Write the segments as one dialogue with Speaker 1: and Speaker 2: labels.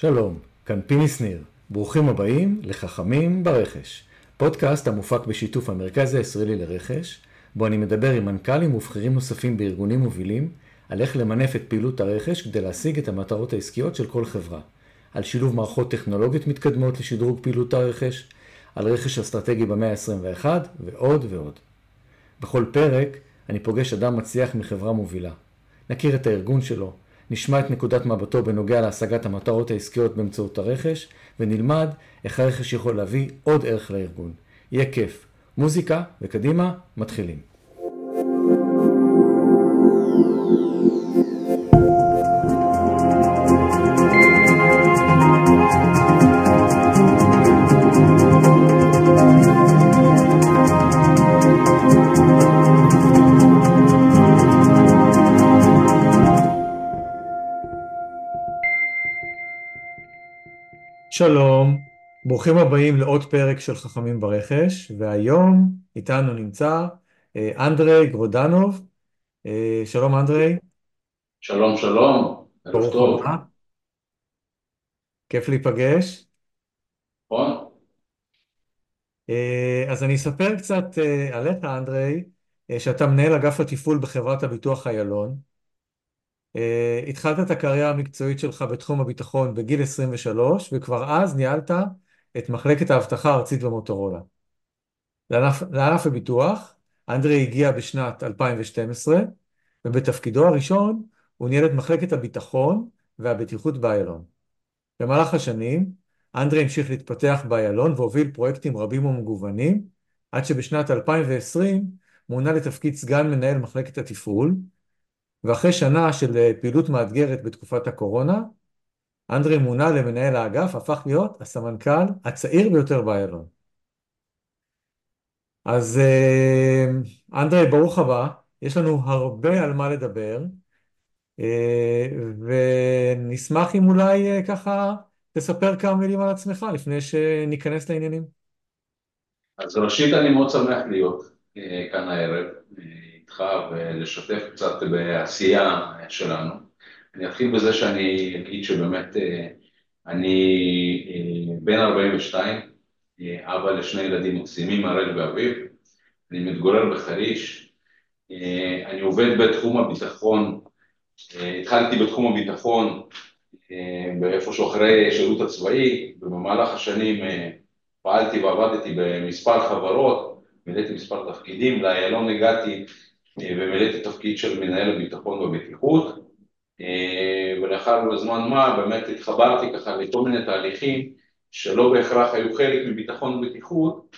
Speaker 1: שלום, כאן פיני שניר. ברוכים הבאים לחכמים ברכש. פודקאסט המופק בשיתוף המרכז הישראלי לרכש, בו אני מדבר עם מנכ"לים ובכירים נוספים בארגונים מובילים, על איך למנף את פעילות הרכש כדי להשיג את המטרות העסקיות של כל חברה. על שילוב מערכות טכנולוגיות מתקדמות לשדרוג פעילות הרכש, על רכש אסטרטגי במאה ה-21 ועוד ועוד. בכל פרק אני פוגש אדם מצליח מחברה מובילה. נכיר את הארגון שלו, נשמע את נקודת מבטו בנוגע להשגת המטרות העסקיות באמצעות הרכש, ונלמד איך הרכש יכול להביא עוד ערך לארגון. יהיה כיף. מוזיקה, וקדימה, מתחילים. שלום, ברוכים הבאים לעוד פרק של חכמים ברכש, והיום איתנו נמצא אה, אנדרי גרודנוב. אה, שלום אנדרי.
Speaker 2: שלום שלום, ערב טוב. הבא.
Speaker 1: כיף להיפגש.
Speaker 2: נכון.
Speaker 1: אה, אז אני אספר קצת עליך אנדרי, שאתה מנהל אגף התפעול בחברת הביטוח איילון. Uh, התחלת את הקריירה המקצועית שלך בתחום הביטחון בגיל 23, וכבר אז ניהלת את מחלקת האבטחה הארצית במוטורולה. לענף, לענף הביטוח, אנדרי הגיע בשנת 2012, ובתפקידו הראשון הוא ניהל את מחלקת הביטחון והבטיחות באיילון. במהלך השנים, אנדרי המשיך להתפתח באיילון והוביל פרויקטים רבים ומגוונים, עד שבשנת 2020 מונה לתפקיד סגן מנהל מחלקת התפעול, ואחרי שנה של אה, פעילות מאתגרת בתקופת הקורונה, אנדרי מונה למנהל האגף, הפך להיות הסמנכ"ל הצעיר ביותר באיילון. אז אה, אנדרי, ברוך הבא, יש לנו הרבה על מה לדבר, אה, ונשמח אם אולי ככה תספר כמה מילים על עצמך לפני שניכנס לעניינים.
Speaker 2: אז ראשית אני מאוד שמח להיות כאן הערב. איתך ולשתף קצת בעשייה שלנו. אני אתחיל בזה שאני אגיד שבאמת אה, אני אה, בן 42, אה, אבא לשני ילדים מקסימים, הראל ואביב, אני מתגורר בחריש, אני עובד בתחום הביטחון, התחלתי בתחום הביטחון באיפשהו אחרי השירות הצבאי, ובמהלך השנים פעלתי ועבדתי במספר חברות, מילאתי מספר תפקידים, לאיילון הגעתי ומילאתי תפקיד של מנהל הביטחון והבטיחות אה, ולאחר זמן מה באמת התחברתי ככה לכל מיני תהליכים שלא בהכרח היו חלק מביטחון ובטיחות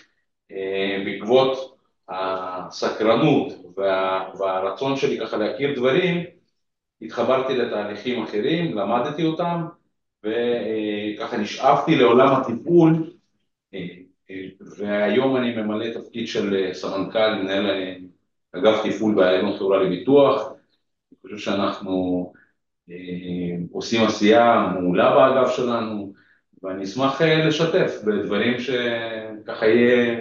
Speaker 2: אה, בעקבות הסקרנות וה, והרצון שלי ככה להכיר דברים התחברתי לתהליכים אחרים, למדתי אותם וככה נשאפתי לעולם הטיפול אה, והיום אני ממלא תפקיד של סמנכ"ל מנהל אגף תפעול באיילון חברה לביטוח, אני חושב שאנחנו אה, עושים עשייה מעולה באגף שלנו, ואני אשמח אה, לשתף בדברים שככה יהיה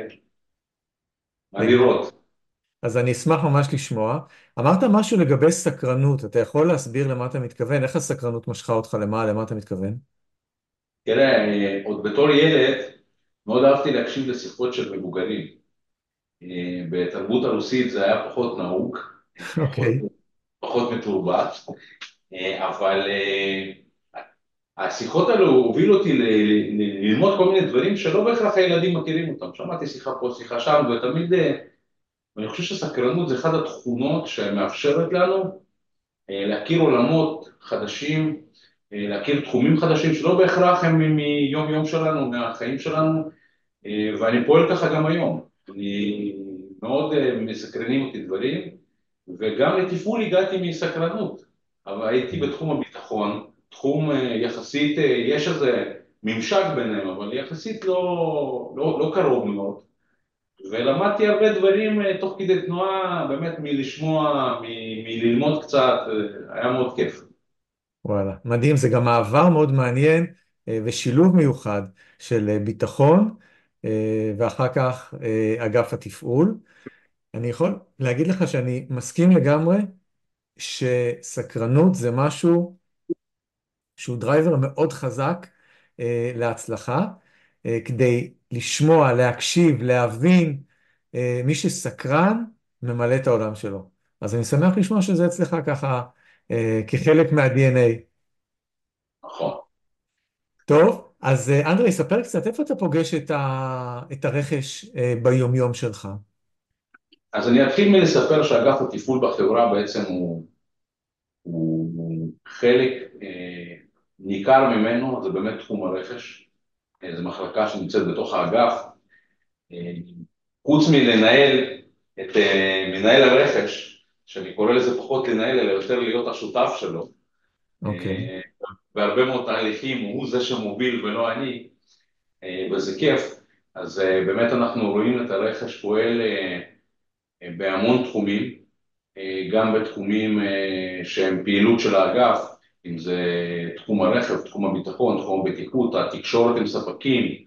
Speaker 2: מה לראות.
Speaker 1: אז אני אשמח ממש לשמוע. אמרת משהו לגבי סקרנות, אתה יכול להסביר למה אתה מתכוון? איך הסקרנות משכה אותך למה, למה אתה מתכוון?
Speaker 2: תראה, אה, עוד בתור ילד מאוד אהבתי להקשיב לשיחות של מבוגרים. אה, בתרבות הרוסית זה היה פחות נהוג, okay.
Speaker 1: אוקיי.
Speaker 2: פחות, פחות מתורבת, אה, אבל אה, השיחות האלו הובילו אותי ללמוד כל מיני דברים שלא בהכרח הילדים מכירים אותם, שמעתי שיחה פה, שיחה שם, ותמיד, אני חושב שסקרנות זה אחת התכונות שמאפשרת לנו להכיר עולמות חדשים, להכיר תחומים חדשים שלא בהכרח הם מיום יום שלנו, מהחיים שלנו, ואני פועל ככה גם היום. אני מאוד אה, מסקרנים אותי דברים, וגם לתפעול הגעתי מסקרנות, אבל הייתי בתחום הביטחון, תחום אה, יחסית, אה, יש איזה ממשק ביניהם, אבל יחסית לא, לא, לא קרוב מאוד, ולמדתי הרבה דברים תוך כדי תנועה, באמת מלשמוע, מ- מללמוד קצת, היה מאוד כיף.
Speaker 1: וואלה, מדהים, זה גם מעבר מאוד מעניין ושילוב מיוחד של ביטחון ואחר כך אה, אגף התפעול. אני יכול להגיד לך שאני מסכים לגמרי שסקרנות זה משהו שהוא driver מאוד חזק אה, להצלחה, אה, כדי לשמוע, להקשיב, להבין, אה, מי שסקרן, ממלא את העולם שלו. אז אני שמח לשמוע שזה אצלך ככה, אה, כחלק מה-DNA.
Speaker 2: נכון.
Speaker 1: טוב, אז אה, אנדרי, ספר קצת, איפה אתה פוגש את, ה... את הרכש אה, ביומיום שלך?
Speaker 2: אז אני אתחיל מלספר שאגף התפעול בחברה בעצם הוא, הוא חלק אה, ניכר ממנו, זה באמת תחום הרכש, אה, זו מחלקה שנמצאת בתוך האגף. אה, חוץ מלנהל את אה, מנהל הרכש, שאני קורא לזה פחות לנהל, אלא יותר להיות השותף שלו,
Speaker 1: אוקיי.
Speaker 2: אה, בהרבה מאוד תהליכים הוא זה שמוביל ולא אני, אה, וזה כיף. אז אה, באמת אנחנו רואים את הרכש פועל אה, בהמון תחומים, גם בתחומים שהם פעילות של האגף, אם זה תחום הרכב, תחום הביטחון, תחום הבטיחות, התקשורת עם ספקים,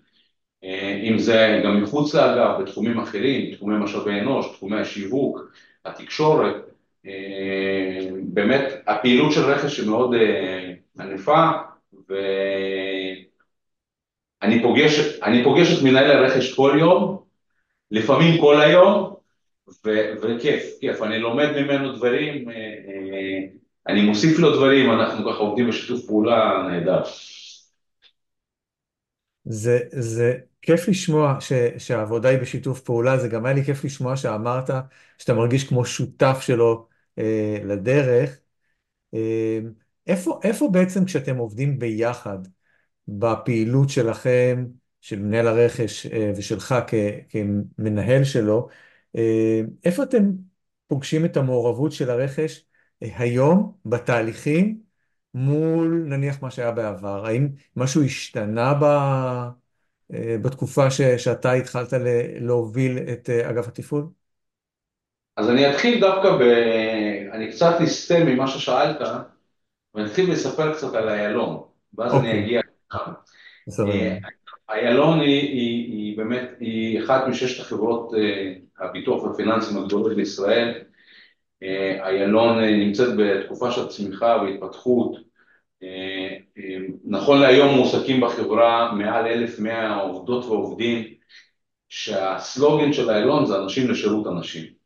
Speaker 2: אם זה גם מחוץ לאגף, בתחומים אחרים, תחומי משאבי אנוש, תחומי השיווק, התקשורת, באמת הפעילות של רכש היא מאוד ענפה, ואני פוגש, פוגש את מנהל הרכש כל יום, לפעמים כל היום, ו- וכיף, כיף, אני לומד ממנו דברים, אה, אה, אני מוסיף לו דברים, אנחנו ככה עובדים בשיתוף פעולה נהדר.
Speaker 1: זה, זה כיף לשמוע ש, שהעבודה היא בשיתוף פעולה, זה גם היה לי כיף לשמוע שאמרת שאתה מרגיש כמו שותף שלו אה, לדרך. אה, איפה, איפה בעצם כשאתם עובדים ביחד בפעילות שלכם, של מנהל הרכש אה, ושלך כ, כמנהל שלו, אה, איפה אתם פוגשים את המעורבות של הרכש אה, היום בתהליכים מול נניח מה שהיה בעבר? האם משהו השתנה ב... בתקופה ש, שאתה התחלת ל, להוביל את אגף התפעול?
Speaker 2: אז אני אתחיל דווקא ב... אני קצת אסטה ממה ששאלת, ואני אתחיל לספר קצת על איילון, ואז אני
Speaker 1: אוקיי.
Speaker 2: אגיע לכאן. איילון היא, היא, היא באמת, היא אחת מששת החברות uh, הביטוח והפיננסים הגדולות בישראל. איילון uh, נמצאת בתקופה של צמיחה והתפתחות. נכון להיום מועסקים בחברה מעל 1,100 עובדות ועובדים, שהסלוגן של איילון זה אנשים לשירות אנשים.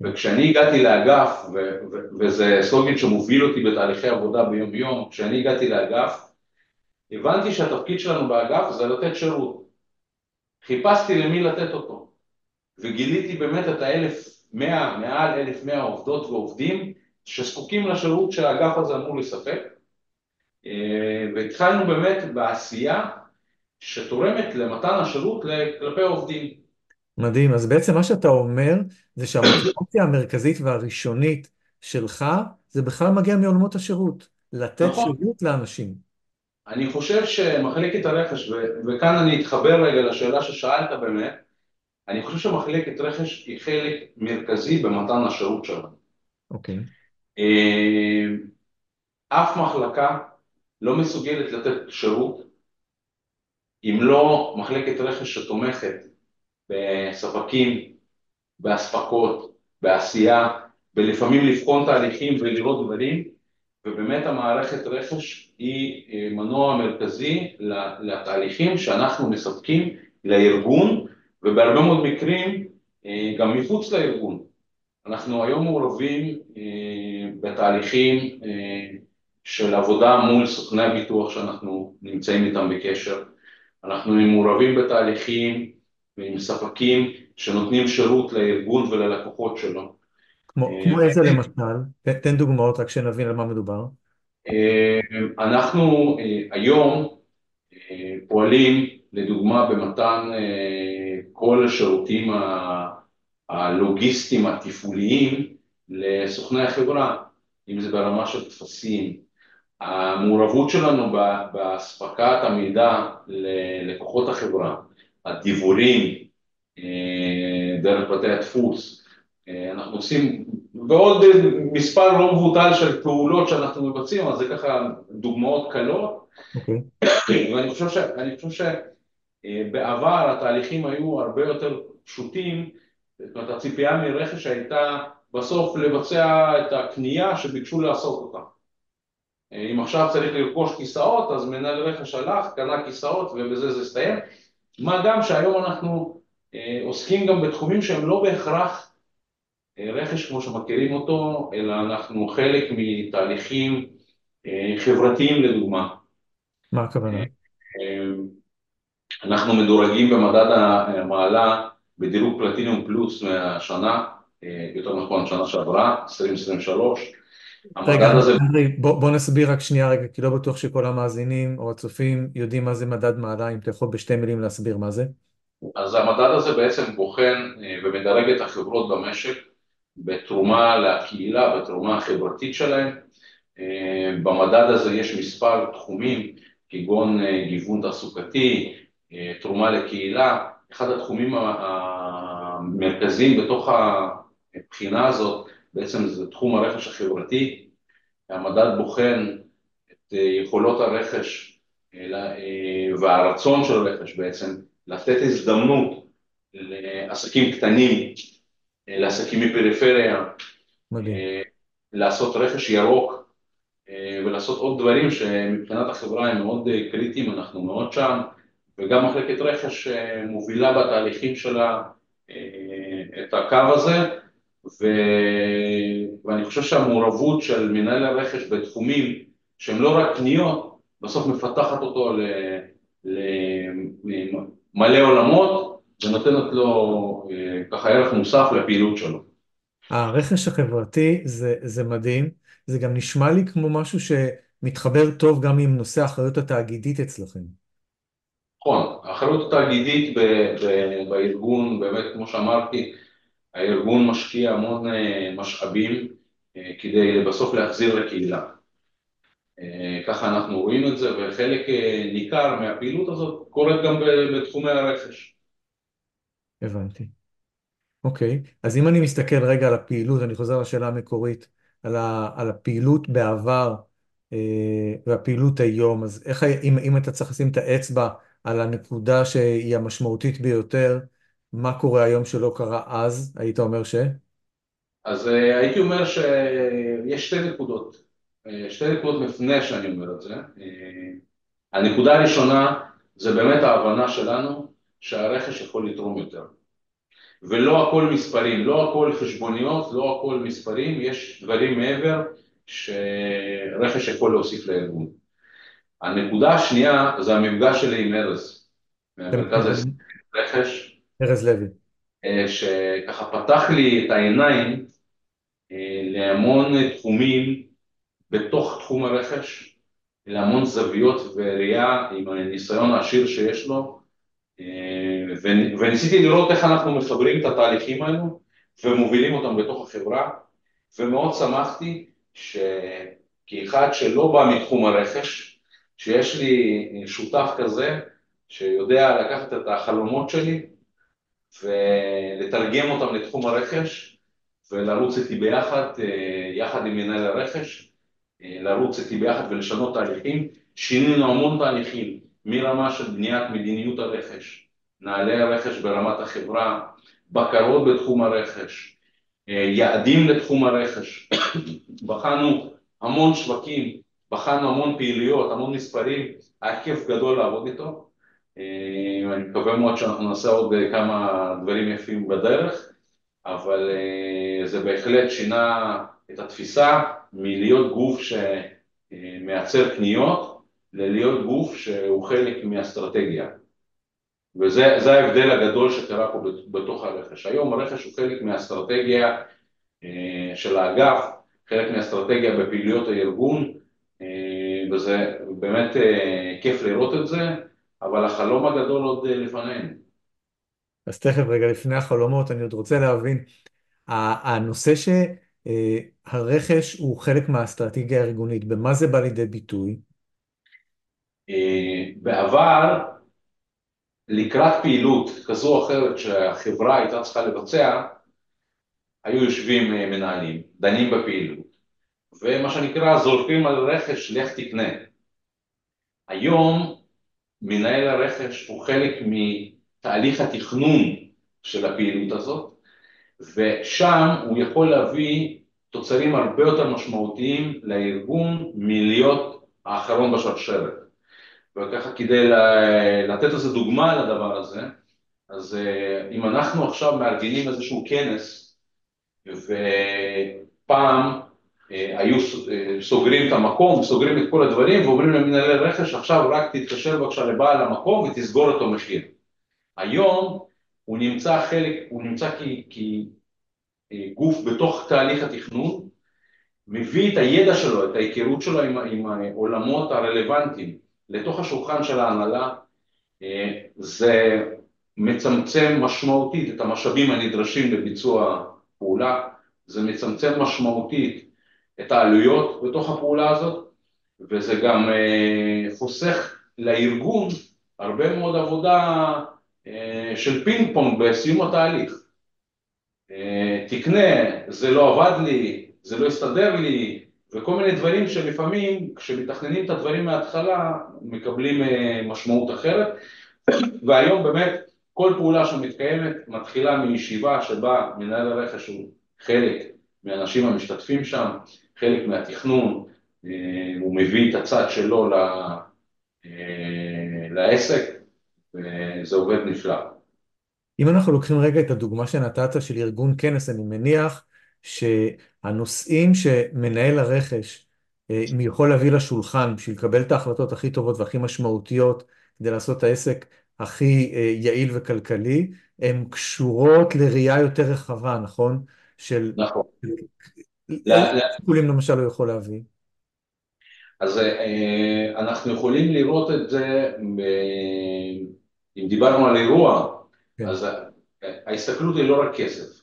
Speaker 2: וכשאני הגעתי לאגף, וזה סלוגן שמוביל אותי בתהליכי עבודה ביום יום, כשאני הגעתי לאגף, הבנתי שהתפקיד שלנו באגף זה לתת שירות. חיפשתי למי לתת אותו, וגיליתי באמת את האלף מאה, מעל אלף מאה עובדות ועובדים שזקוקים לשירות שהאגף הזה אמור לספק, אה, והתחלנו באמת בעשייה שתורמת למתן השירות כלפי העובדים.
Speaker 1: מדהים, אז בעצם מה שאתה אומר זה שהמוטיבציה המרכזית והראשונית שלך זה בכלל מגיע מעולמות השירות, לתת נכון. שירות לאנשים.
Speaker 2: אני חושב שמחלקת הרכש, וכאן אני אתחבר רגע לשאלה ששאלת באמת, אני חושב שמחלקת רכש היא חלק מרכזי במתן השירות שלנו.
Speaker 1: אוקיי.
Speaker 2: אה, אף מחלקה לא מסוגלת לתת שירות אם לא מחלקת רכש שתומכת בספקים, באספקות, בעשייה, ולפעמים לבחון תהליכים ולראות דברים, ובאמת המערכת רכש היא אה, מנוע מרכזי לתהליכים שאנחנו מספקים לארגון, ובהרבה מאוד מקרים אה, גם מחוץ לארגון. אנחנו היום מעורבים אה, בתהליכים של עבודה מול סוכני הביטוח שאנחנו נמצאים איתם בקשר, אנחנו מעורבים בתהליכים ועם ספקים שנותנים שירות לארגון וללקוחות שלו.
Speaker 1: כמו, אה, כמו איזה למשל? תן דוגמאות רק שנבין על מה מדובר.
Speaker 2: אה, אנחנו אה, היום פועלים לדוגמה במתן כל השירותים הלוגיסטיים התפעוליים לסוכני החברה, אם זה ברמה של טפסים. המעורבות שלנו באספקת המידע ללקוחות החברה, הדיבורים אה, דרך בתי הדפוס. אה, אנחנו עושים, ועוד מספר לא מבוטל של פעולות שאנחנו מבצעים, אז זה ככה דוגמאות קלות. Okay. אוקיי. ואני חושב, ש, חושב שבעבר התהליכים היו הרבה יותר פשוטים, זאת אומרת הציפייה מרכש הייתה בסוף לבצע את הקנייה שביקשו לעשות אותה. אם עכשיו צריך לרכוש כיסאות, אז מנהל רכש הלך, קנה כיסאות ובזה זה הסתיים. מה גם שהיום אנחנו עוסקים גם בתחומים שהם לא בהכרח רכש כמו שמכירים אותו, אלא אנחנו חלק מתהליכים חברתיים לדוגמה.
Speaker 1: מה הכוונה?
Speaker 2: אנחנו מדורגים במדד המעלה בדירוג פלטינום פלוס מהשנה, יותר נכון שנה שעברה, 2023.
Speaker 1: רגע, בוא, בוא נסביר רק שנייה רגע, כי לא בטוח שכל המאזינים או הצופים יודעים מה זה מדד מעלה, אם אתה יכול בשתי מילים להסביר מה זה.
Speaker 2: אז המדד הזה בעצם בוחן ומדרג את החברות במשק בתרומה לקהילה, בתרומה החברתית שלהם. במדד הזה יש מספר תחומים, כגון גיוון תעסוקתי, תרומה לקהילה. אחד התחומים המרכזיים בתוך הבחינה הזאת בעצם זה תחום הרכש החברתי. המדד בוחן את יכולות הרכש והרצון של הרכש בעצם לתת הזדמנות לעסקים קטנים, לעסקים מפריפריה, לעשות רכש ירוק ולעשות עוד דברים שמבחינת החברה הם מאוד קריטיים, אנחנו מאוד שם, וגם מחלקת רכש מובילה בתהליכים שלה את הקו הזה, ואני חושב שהמעורבות של מנהל הרכש בתחומים שהם לא רק קניות, בסוף מפתחת אותו למלא עולמות ונותנת לו ככה ערך מוסף לפעילות שלו.
Speaker 1: הרכש החברתי זה, זה מדהים, זה גם נשמע לי כמו משהו שמתחבר טוב גם עם נושא האחריות התאגידית אצלכם.
Speaker 2: נכון, האחריות התאגידית בארגון, באמת כמו שאמרתי, הארגון משקיע המון משאבים כדי בסוף להחזיר לקהילה. ככה אנחנו רואים את זה, וחלק ניכר מהפעילות הזאת קורית גם בתחומי הרכש.
Speaker 1: הבנתי. אוקיי, אז אם אני מסתכל רגע על הפעילות, אני חוזר לשאלה המקורית, על, ה, על הפעילות בעבר אה, והפעילות היום, אז איך, אם, אם אתה צריך לשים את האצבע על הנקודה שהיא המשמעותית ביותר, מה קורה היום שלא קרה אז, היית אומר ש?
Speaker 2: אז הייתי אומר שיש שתי נקודות, שתי נקודות מפנה שאני אומר את זה. הנקודה הראשונה זה באמת ההבנה שלנו שהרכש יכול לתרום יותר. ולא הכל מספרים, לא הכל חשבוניות, לא הכל מספרים, יש דברים מעבר שרכש יכול להוסיף לארגון. הנקודה השנייה זה המפגש שלי עם ארז, מרכז רכש.
Speaker 1: ארז לוי.
Speaker 2: שככה פתח לי את העיניים להמון תחומים בתוך תחום הרכש, להמון זוויות וראייה עם הניסיון העשיר שיש לו, וניסיתי לראות איך אנחנו מחברים את התהליכים האלו ומובילים אותם בתוך החברה, ומאוד שמחתי שכאחד שלא בא מתחום הרכש, שיש לי שותף כזה שיודע לקחת את החלומות שלי ולתרגם אותם לתחום הרכש ולרוץ איתי ביחד, יחד עם מנהל הרכש, לרוץ איתי ביחד ולשנות תהליכים. שינינו המון תהליכים מרמה של בניית מדיניות הרכש, נהלי הרכש ברמת החברה, בקרות בתחום הרכש, יעדים לתחום הרכש, בחנו המון שווקים, בחנו המון פעילויות, המון מספרים, היה כיף גדול לעבוד איתו, אני מקווה מאוד שאנחנו נעשה עוד כמה דברים יפים בדרך, אבל זה בהחלט שינה את התפיסה מלהיות גוף שמייצר קניות, ללהיות גוף שהוא חלק מאסטרטגיה. וזה ההבדל הגדול שקרה פה בתוך הרכש. היום הרכש הוא חלק מהאסטרטגיה של האגף, חלק מהאסטרטגיה בפעילויות הארגון, וזה באמת כיף לראות את זה, אבל החלום הגדול עוד לפנינו.
Speaker 1: אז תכף רגע לפני החלומות, אני עוד רוצה להבין, הנושא שהרכש הוא חלק מהאסטרטגיה הארגונית, במה זה בא לידי ביטוי?
Speaker 2: בעבר, לקראת פעילות כזו או אחרת שהחברה הייתה צריכה לבצע, היו יושבים מנהלים, דנים בפעילות, ומה שנקרא זורקים על רכש, לך תקנה. היום מנהל הרכש הוא חלק מתהליך התכנון של הפעילות הזאת, ושם הוא יכול להביא תוצרים הרבה יותר משמעותיים לארגון מלהיות האחרון בשרשרת. וככה כדי לתת איזה דוגמה לדבר הזה, אז אה, אם אנחנו עכשיו מארגנים איזשהו כנס, ופעם היו אה, סוגרים את המקום, סוגרים את כל הדברים ואומרים למנהלי רכש עכשיו רק תתקשר בבקשה לבעל המקום ותסגור אותו מחיר. היום הוא נמצא חלק, הוא נמצא כגוף בתוך תהליך התכנון, מביא את הידע שלו, את ההיכרות שלו עם, עם העולמות הרלוונטיים לתוך השולחן של ההנהלה, זה מצמצם משמעותית את המשאבים הנדרשים לביצוע פעולה, זה מצמצם משמעותית את העלויות בתוך הפעולה הזאת, וזה גם אה, חוסך לארגון הרבה מאוד עבודה אה, של פינג פונג בסיום התהליך. אה, תקנה, זה לא עבד לי, זה לא הסתדר לי, וכל מיני דברים שלפעמים כשמתכננים את הדברים מההתחלה מקבלים משמעות אחרת, והיום באמת כל פעולה שמתקיימת מתחילה מישיבה שבה מנהל הרכש הוא חלק מהאנשים המשתתפים שם, חלק מהתכנון, אה, הוא מביא את הצד שלו אה, לעסק, וזה עובד נפלא.
Speaker 1: אם אנחנו לוקחים רגע את הדוגמה שנתת של ארגון כנס, אני מניח שהנושאים שמנהל הרכש אה, יכול להביא לשולחן בשביל לקבל את ההחלטות הכי טובות והכי משמעותיות כדי לעשות את העסק הכי יעיל וכלכלי, הן קשורות לראייה יותר רחבה, נכון? של...
Speaker 2: נכון.
Speaker 1: טיפולים למשל הוא יכול להביא?
Speaker 2: אז אה, אנחנו יכולים לראות את זה, אם דיברנו על אירוע, כן. אז ההסתכלות היא לא רק כסף,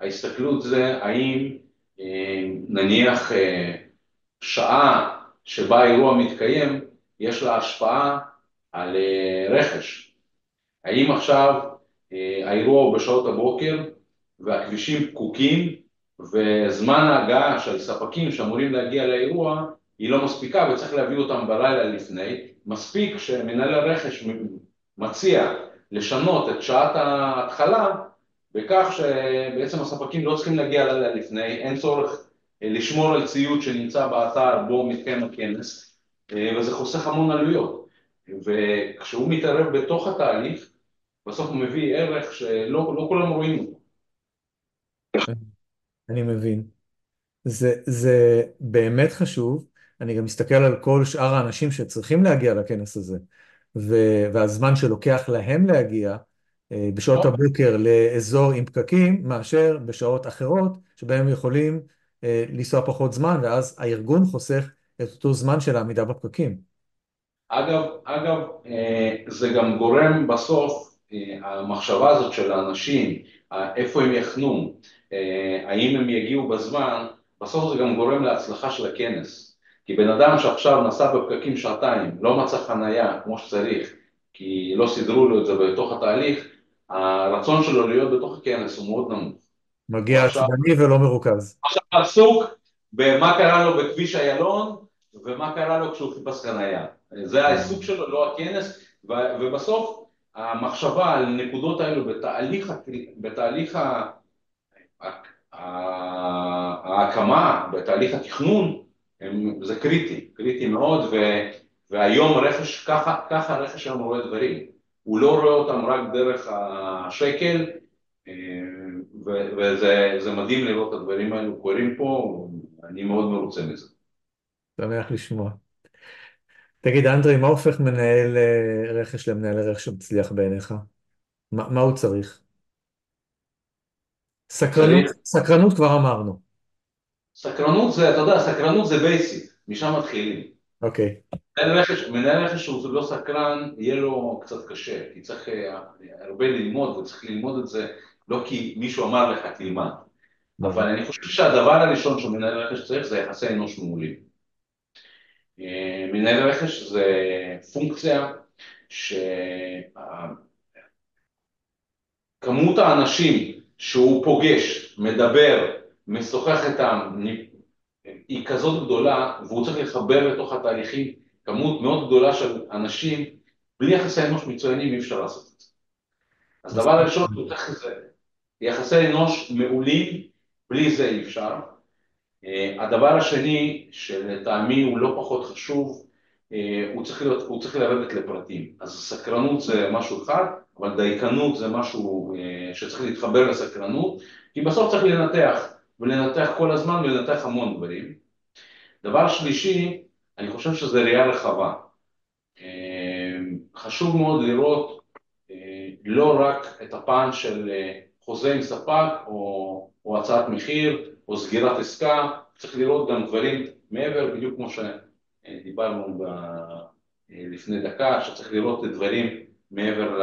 Speaker 2: ההסתכלות זה האם אה, נניח אה, שעה שבה האירוע מתקיים, יש לה השפעה על רכש. האם עכשיו האירוע הוא בשעות הבוקר והכבישים פקוקים וזמן ההגעה של ספקים שאמורים להגיע לאירוע היא לא מספיקה וצריך להביא אותם בלילה לפני, מספיק שמנהל הרכש מציע לשנות את שעת ההתחלה בכך שבעצם הספקים לא צריכים להגיע לילה לפני, אין צורך לשמור על ציוד שנמצא באתר בו מתקיים הכנס וזה חוסך המון עלויות. וכשהוא מתערב בתוך התהליך בסוף הוא מביא ערך שלא לא כולם רואים אותו
Speaker 1: אני מבין. זה, זה באמת חשוב. אני גם מסתכל על כל שאר האנשים שצריכים להגיע לכנס הזה, ו, והזמן שלוקח להם להגיע אה, בשעות
Speaker 2: נכון.
Speaker 1: הבוקר לאזור עם פקקים, מאשר בשעות אחרות, שבהם יכולים אה, לנסוע פחות זמן, ואז הארגון חוסך את אותו זמן של העמידה בפקקים.
Speaker 2: אגב, אגב, אה, זה גם גורם בסוף, המחשבה הזאת של האנשים, איפה הם יחנו, אה, האם הם יגיעו בזמן, בסוף זה גם גורם להצלחה של הכנס. כי בן אדם שעכשיו נסע בפקקים שעתיים, לא מצא חנייה כמו שצריך, כי לא סידרו לו את זה בתוך התהליך, הרצון שלו להיות בתוך הכנס הוא מאוד נמוך.
Speaker 1: מגיע עצבני ולא מרוכז.
Speaker 2: עכשיו עסוק במה קרה לו בכביש איילון ומה קרה לו כשהוא חיפש חנייה. זה העיסוק שלו, לא הכנס, ובסוף המחשבה על נקודות האלו בתהליך, בתהליך ההקמה בתהליך התכנון זה קריטי, קריטי מאוד ו, והיום רכש, ככה, ככה רכש היום רואה דברים, הוא לא רואה אותם רק דרך השקל אה, ו, וזה מדהים לראות את הדברים האלו קורים פה, אני מאוד מרוצה מזה.
Speaker 1: שמח לשמוע. תגיד אנדרי, מה הופך מנהל אה, רכש למנהל רכש מצליח בעיניך? מה, מה הוא צריך? סקרנות, סקרנות כבר אמרנו.
Speaker 2: סקרנות זה, אתה יודע, סקרנות זה basic, משם מתחילים.
Speaker 1: אוקיי.
Speaker 2: מנהל רכש, מנהל רכש שהוא לא סקרן, יהיה לו קצת קשה, כי צריך אה, הרבה ללמוד, וצריך ללמוד את זה לא כי מישהו אמר לך תלמד. אבל אני חושב שהדבר הראשון שמנהל רכש צריך זה יחסי אנוש מעולים. אה, מנהל רכש זה פונקציה שכמות האנשים שהוא פוגש, מדבר, משוחח איתם, היא כזאת גדולה, והוא צריך לחבר לתוך התהליכים כמות מאוד גדולה של אנשים, בלי יחסי אנוש מצוינים אי אפשר לעשות את זה. אז דבר ראשון, הוא צריך לזה, יחסי אנוש מעולים, בלי זה אי אפשר. אה, הדבר השני, שלטעמי הוא לא פחות חשוב, אה, הוא צריך, להיות, הוא צריך לרדת לפרטים. אז סקרנות זה משהו אחד, אבל דייקנות זה משהו אה, שצריך להתחבר לסקרנות, כי בסוף צריך לנתח, ולנתח כל הזמן ולנתח המון דברים. דבר שלישי, אני חושב שזה ראייה רחבה. חשוב מאוד לראות לא רק את הפן של חוזה עם ספק או, או הצעת מחיר או סגירת עסקה, צריך לראות גם דברים מעבר, בדיוק כמו שדיברנו ב... לפני דקה, שצריך לראות את דברים מעבר.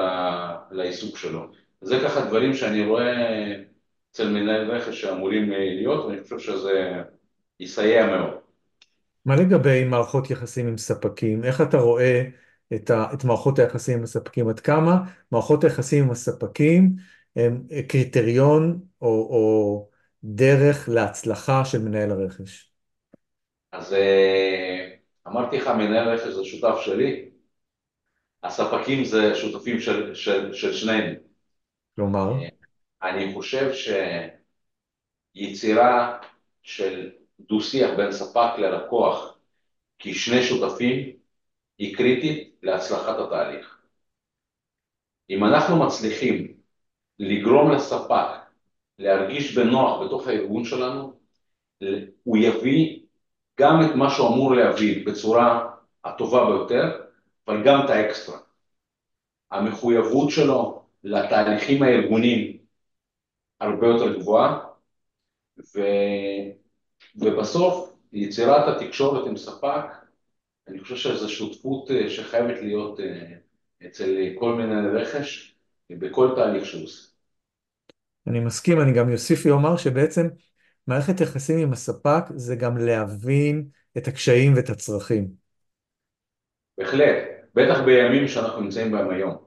Speaker 2: לעיסוק שלו. זה ככה דברים שאני רואה אצל מנהל רכש שאמורים להיות, ואני חושב שזה יסייע מאוד.
Speaker 1: מה לגבי מערכות יחסים עם ספקים? איך אתה רואה את, ה... את מערכות היחסים עם הספקים? עד כמה מערכות היחסים עם הספקים הם קריטריון או, או דרך להצלחה של מנהל הרכש?
Speaker 2: אז אה, אמרתי לך, מנהל רכש זה שותף שלי, הספקים זה שותפים של, של, של שנינו.
Speaker 1: כלומר?
Speaker 2: אה, אני חושב שיצירה של דו-שיח בין ספק ללקוח כשני שותפים היא קריטית להצלחת התהליך. אם אנחנו מצליחים לגרום לספק להרגיש בנוח בתוך הארגון שלנו, הוא יביא גם את מה שהוא אמור להביא בצורה הטובה ביותר, אבל גם את האקסטרה. המחויבות שלו לתהליכים הארגוניים הרבה יותר גבוהה, ו... ובסוף יצירת התקשורת עם ספק, אני חושב שזו שותפות אה, שחייבת להיות אה, אצל כל מנהל רכש בכל תהליך שהוא עושה.
Speaker 1: אני מסכים, אני גם אוסיף ואומר שבעצם מערכת יחסים עם הספק זה גם להבין את הקשיים ואת הצרכים.
Speaker 2: בהחלט, בטח בימים שאנחנו נמצאים בהם היום.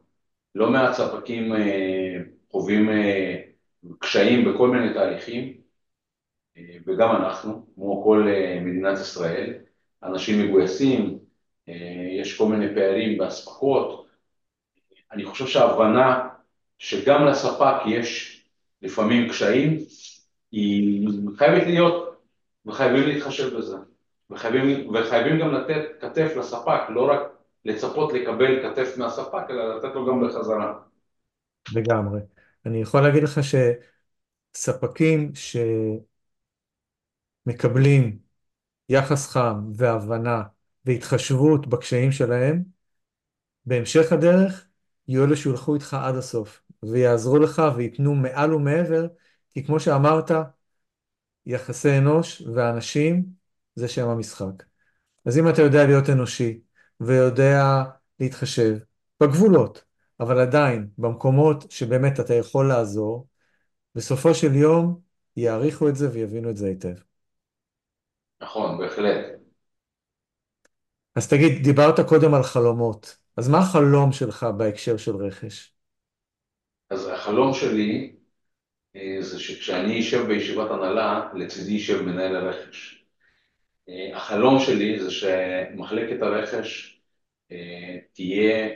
Speaker 2: לא מעט ספקים אה, חווים אה, קשיים בכל מיני תהליכים, אה, וגם אנחנו, כמו כל אה, מדינת ישראל, אנשים מגויסים, אה, יש כל מיני פערים באספקות. אני חושב שההבנה שגם לספק יש לפעמים קשיים, היא חייבת להיות, וחייבים להתחשב בזה. וחייבים, וחייבים גם לתת כתף לספק, לא רק לצפות לקבל כתף מהספק, אלא לתת לו גם בחזרה.
Speaker 1: לגמרי. אני יכול להגיד לך שספקים שמקבלים יחס חם והבנה והתחשבות בקשיים שלהם, בהמשך הדרך יהיו אלה שילכו איתך עד הסוף. ויעזרו לך וייתנו מעל ומעבר, כי כמו שאמרת, יחסי אנוש ואנשים זה שם המשחק. אז אם אתה יודע להיות אנושי ויודע להתחשב בגבולות, אבל עדיין במקומות שבאמת אתה יכול לעזור, בסופו של יום יעריכו את זה ויבינו את זה היטב.
Speaker 2: נכון, בהחלט.
Speaker 1: אז תגיד, דיברת קודם על חלומות, אז מה החלום שלך בהקשר של רכש?
Speaker 2: אז החלום שלי אה, זה שכשאני אשב בישיבת הנהלה, לצידי יישב מנהל הרכש. אה, החלום שלי זה שמחלקת הרכש אה, תהיה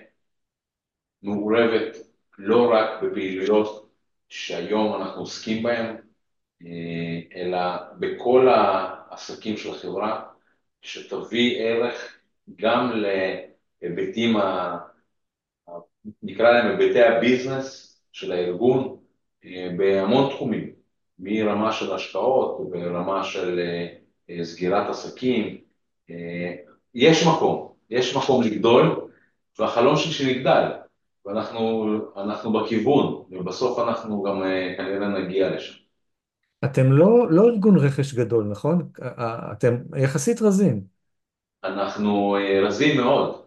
Speaker 2: מעורבת לא רק בפעילויות שהיום אנחנו עוסקים בהן, אלא בכל העסקים של החברה, שתביא ערך גם להיבטים, נקרא להם היבטי הביזנס, של הארגון אה, בהמון תחומים, מרמה של השקעות ברמה של אה, אה, סגירת עסקים. יש מקום, יש מקום לגדול, והחלום שלי שנגדל, ואנחנו בכיוון, ובסוף אנחנו גם כנראה נגיע לשם.
Speaker 1: אתם לא, לא ארגון רכש גדול, נכון? אתם יחסית רזים.
Speaker 2: אנחנו רזים מאוד.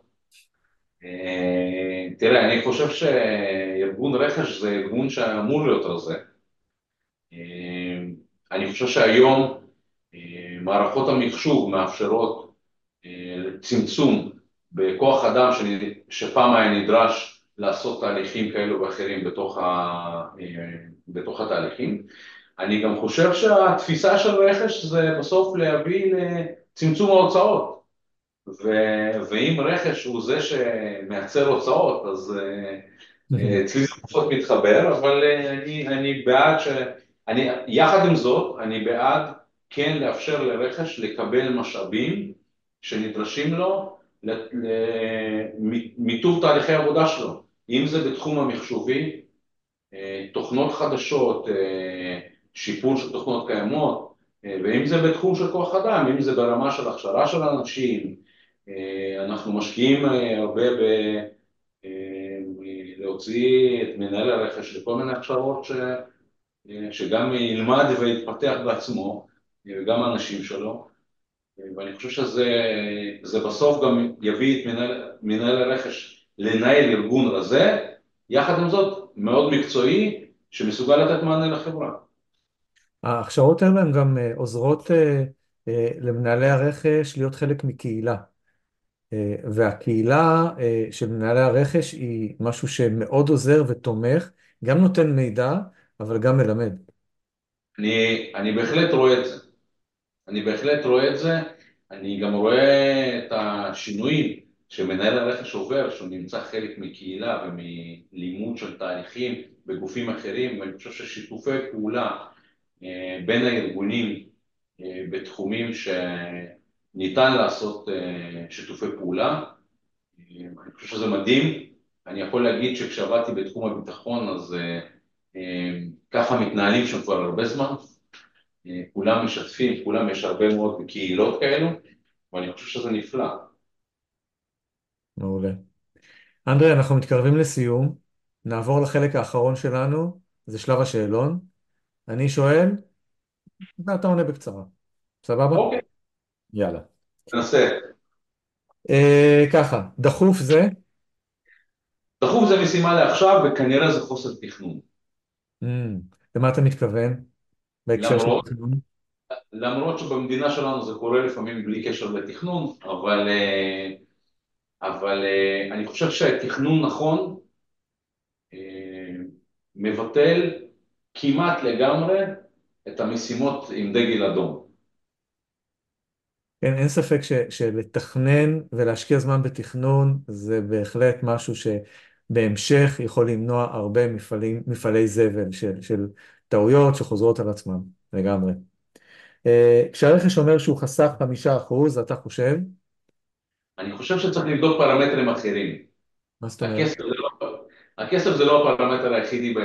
Speaker 2: תראה, אני חושב שארגון רכש זה ארגון שאמור להיות רזה. אני חושב שהיום מערכות המחשוב מאפשרות צמצום בכוח אדם שפעם היה נדרש לעשות תהליכים כאלו ואחרים בתוך, ה... בתוך התהליכים. אני גם חושב שהתפיסה של רכש זה בסוף להביא לצמצום ההוצאות. ו, ואם רכש הוא זה שמייצר הוצאות, אז אה, אצלי זה פחות מתחבר, אבל אה, אני, אני בעד ש... אני, יחד עם זאת, אני בעד כן לאפשר לרכש לקבל משאבים שנדרשים לו למיטוב תהליכי העבודה שלו, אם זה בתחום המחשובי, אה, תוכנות חדשות, אה, שיפור של תוכנות קיימות, אה, ואם זה בתחום של כוח אדם, אם זה ברמה של הכשרה של אנשים, אנחנו משקיעים הרבה ב... להוציא את מנהל הרכש לכל מיני הכשרות ש... שגם ילמד ויתפתח בעצמו, וגם האנשים שלו, ואני חושב שזה בסוף גם יביא את מנהל, מנהל הרכש לנהל ארגון רזה, יחד עם זאת מאוד מקצועי, שמסוגל לתת מענה לחברה.
Speaker 1: ההכשרות האלה הן גם אה, עוזרות אה, אה, למנהלי הרכש להיות חלק מקהילה. והקהילה של מנהלי הרכש היא משהו שמאוד עוזר ותומך, גם נותן מידע, אבל גם מלמד.
Speaker 2: אני, אני בהחלט רואה את זה. אני בהחלט רואה את זה. אני גם רואה את השינויים שמנהל הרכש עובר, שהוא נמצא חלק מקהילה ומלימוד של תהליכים בגופים אחרים, ואני חושב ששיתופי פעולה אה, בין הארגונים אה, בתחומים שניתן לעשות אה, שיתופי פעולה, אני חושב שזה מדהים. אני יכול להגיד שכשעבדתי בתחום הביטחון אז ככה מתנהלים שם כבר הרבה זמן, כולם משתפים, כולם, יש הרבה מאוד קהילות כאלו, ואני חושב שזה נפלא.
Speaker 1: מעולה. אנדרי, אנחנו מתקרבים לסיום, נעבור לחלק האחרון שלנו, זה שלב השאלון. אני שואל, ואתה עונה בקצרה. סבבה?
Speaker 2: אוקיי.
Speaker 1: יאללה.
Speaker 2: ננסה.
Speaker 1: אה, ככה, דחוף זה?
Speaker 2: דחוף זה משימה לעכשיו, וכנראה זה חוסר תכנון.
Speaker 1: Mm, למה אתה מתכוון? בהקשר של תכנון?
Speaker 2: למרות שבמדינה שלנו זה קורה לפעמים בלי קשר לתכנון, אבל, אה, אבל אה, אני חושב שתכנון נכון אה, מבטל כמעט לגמרי את המשימות עם דגל אדום.
Speaker 1: כן, אין ספק ש, שלתכנן ולהשקיע זמן בתכנון זה בהחלט משהו שבהמשך יכול למנוע הרבה מפעלים, מפעלי זבל של, של טעויות שחוזרות על עצמם לגמרי. אה, כשהרכש אומר שהוא חסך חמישה אחוז, אתה חושב?
Speaker 2: אני חושב שצריך לבדוק פרמטרים אחרים.
Speaker 1: מה זאת אומרת? הכסף
Speaker 2: זה לא, לא הפרמטר היחידי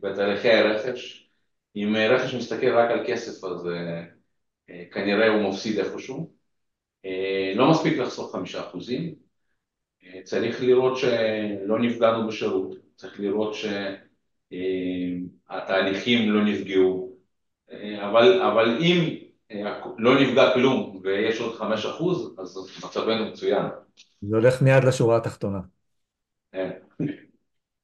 Speaker 2: בתהליכי הרכש. אם רכש מסתכל רק על כסף, אז אה, כנראה הוא מפסיד איפשהו. אה, לא מספיק לחסוך חמישה אחוזים. צריך לראות שלא נפגענו בשירות, צריך לראות שהתהליכים לא נפגעו, אבל, אבל אם אה, לא נפגע כלום ויש עוד חמש אחוז, אז מצבנו מצוין.
Speaker 1: זה הולך מיד לשורה התחתונה.
Speaker 2: כן.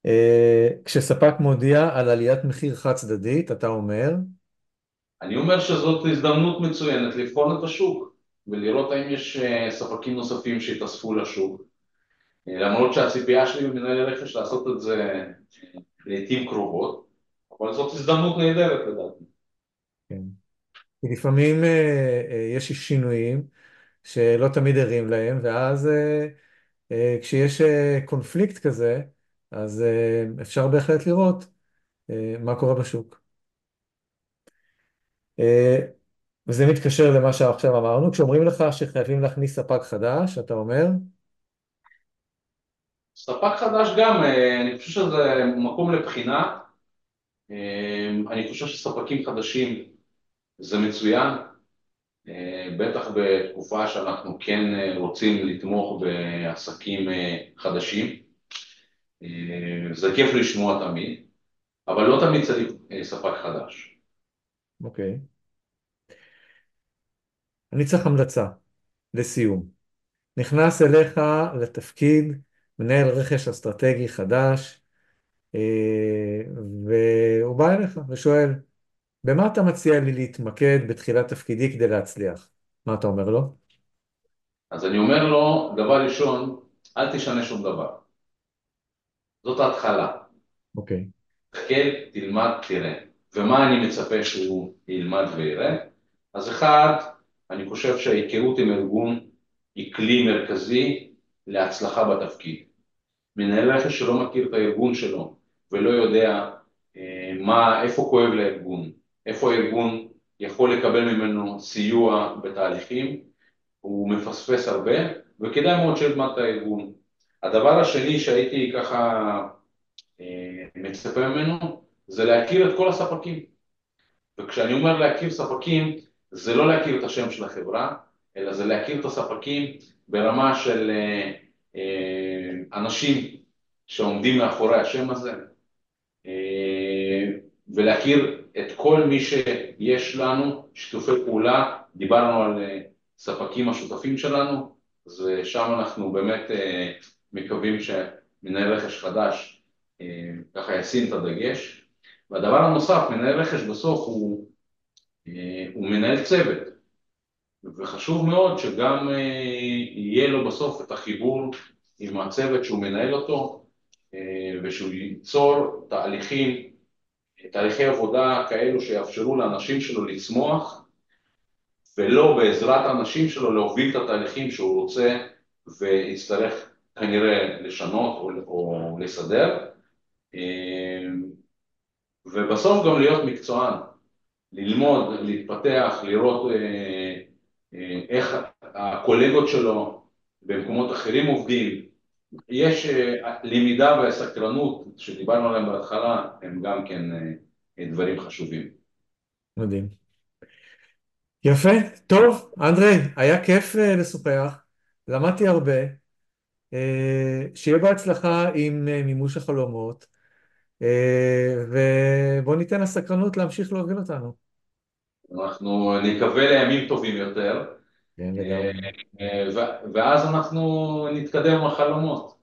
Speaker 1: אה, כשספק מודיע על עליית מחיר חד צדדית, אתה אומר?
Speaker 2: אני אומר שזאת הזדמנות מצוינת לבחון את השוק ולראות האם יש אה, ספקים נוספים שיתאספו לשוק. למרות שהציפייה שלי במנהל רכש לעשות את זה לעיתים קרובות, אבל זאת הזדמנות נהדרת לדעתי.
Speaker 1: כן. כי לפעמים אה, אה, יש שינויים שלא תמיד ערים להם, ואז אה, כשיש קונפליקט כזה, אז אפשר בהחלט לראות מה קורה בשוק. וזה מתקשר למה שעכשיו אמרנו, כשאומרים לך שחייבים להכניס ספק חדש, אתה אומר?
Speaker 2: ספק חדש גם, אה, אני חושב שזה מקום לבחינה. אה, אני חושב שספקים חדשים זה מצוין, אה, בטח בתקופה שאנחנו כן רוצים לתמוך בעסקים חדשים, זה כיף לשמוע תמיד, אבל לא תמיד צריך ספק חדש.
Speaker 1: אוקיי. Okay. אני צריך המלצה, לסיום. נכנס אליך לתפקיד מנהל רכש אסטרטגי חדש, והוא בא אליך ושואל, במה אתה מציע לי להתמקד בתחילת תפקידי כדי להצליח? מה אתה אומר לו?
Speaker 2: אז אני אומר לו, דבר ראשון, אל תשנה שום דבר. זאת ההתחלה.
Speaker 1: אוקיי.
Speaker 2: Okay. תסתכל, תלמד, תראה. ומה אני מצפה שהוא ילמד ויראה? אז אחד, אני חושב שההיכרות עם ארגון היא כלי מרכזי להצלחה בתפקיד. מנהל רכש שלא מכיר את הארגון שלו ולא יודע אה, מה, איפה כואב לארגון, איפה הארגון יכול לקבל ממנו סיוע בתהליכים, הוא מפספס הרבה, וכדאי מאוד שילמד את הארגון. הדבר השני שהייתי ככה אה, מצפה ממנו, זה להכיר את כל הספקים. וכשאני אומר להכיר ספקים, זה לא להכיר את השם של החברה, אלא זה להכיר את הספקים ברמה של אה, אנשים שעומדים מאחורי השם הזה, ולהכיר את כל מי שיש לנו שיתופי פעולה, דיברנו על ספקים השותפים שלנו, אז שם אנחנו באמת מקווים שמנהל רכש חדש ככה ישים את הדגש. והדבר הנוסף, מנהל רכש בסוף הוא, הוא מנהל צוות, וחשוב מאוד שגם יהיה לו בסוף את החיבור עם הצוות שהוא מנהל אותו, ושהוא ייצור תהליכים, תהליכי עבודה כאלו שיאפשרו לאנשים שלו לצמוח, ולא בעזרת האנשים שלו להוביל את התהליכים שהוא רוצה ויצטרך כנראה לשנות או, או לסדר, ובסוף גם להיות מקצוען, ללמוד, להתפתח, לראות איך הקולגות שלו במקומות אחרים עובדים, יש למידה והסקרנות שדיברנו עליהם בהתחלה, הם גם כן דברים חשובים.
Speaker 1: מדהים. יפה, טוב, אנדרי, היה כיף לשוחח, למדתי הרבה, שיהיה בהצלחה עם מימוש החלומות, ובוא ניתן לסקרנות להמשיך להוביל אותנו.
Speaker 2: אנחנו נקווה לימים טובים יותר,
Speaker 1: כן, לגמרי.
Speaker 2: ואז אנחנו נתקדם עם החלומות.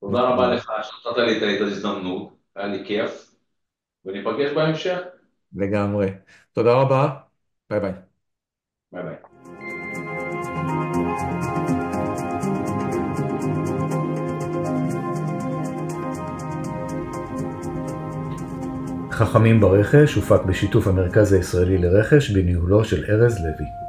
Speaker 2: תודה רבה לך שנתת לי את ההזדמנות, היה לי כיף, וניפגש בהמשך.
Speaker 1: לגמרי. תודה רבה, ביי ביי.
Speaker 2: ביי ביי.
Speaker 1: חכמים ברכש הופק בשיתוף המרכז הישראלי לרכש בניהולו של ארז לוי.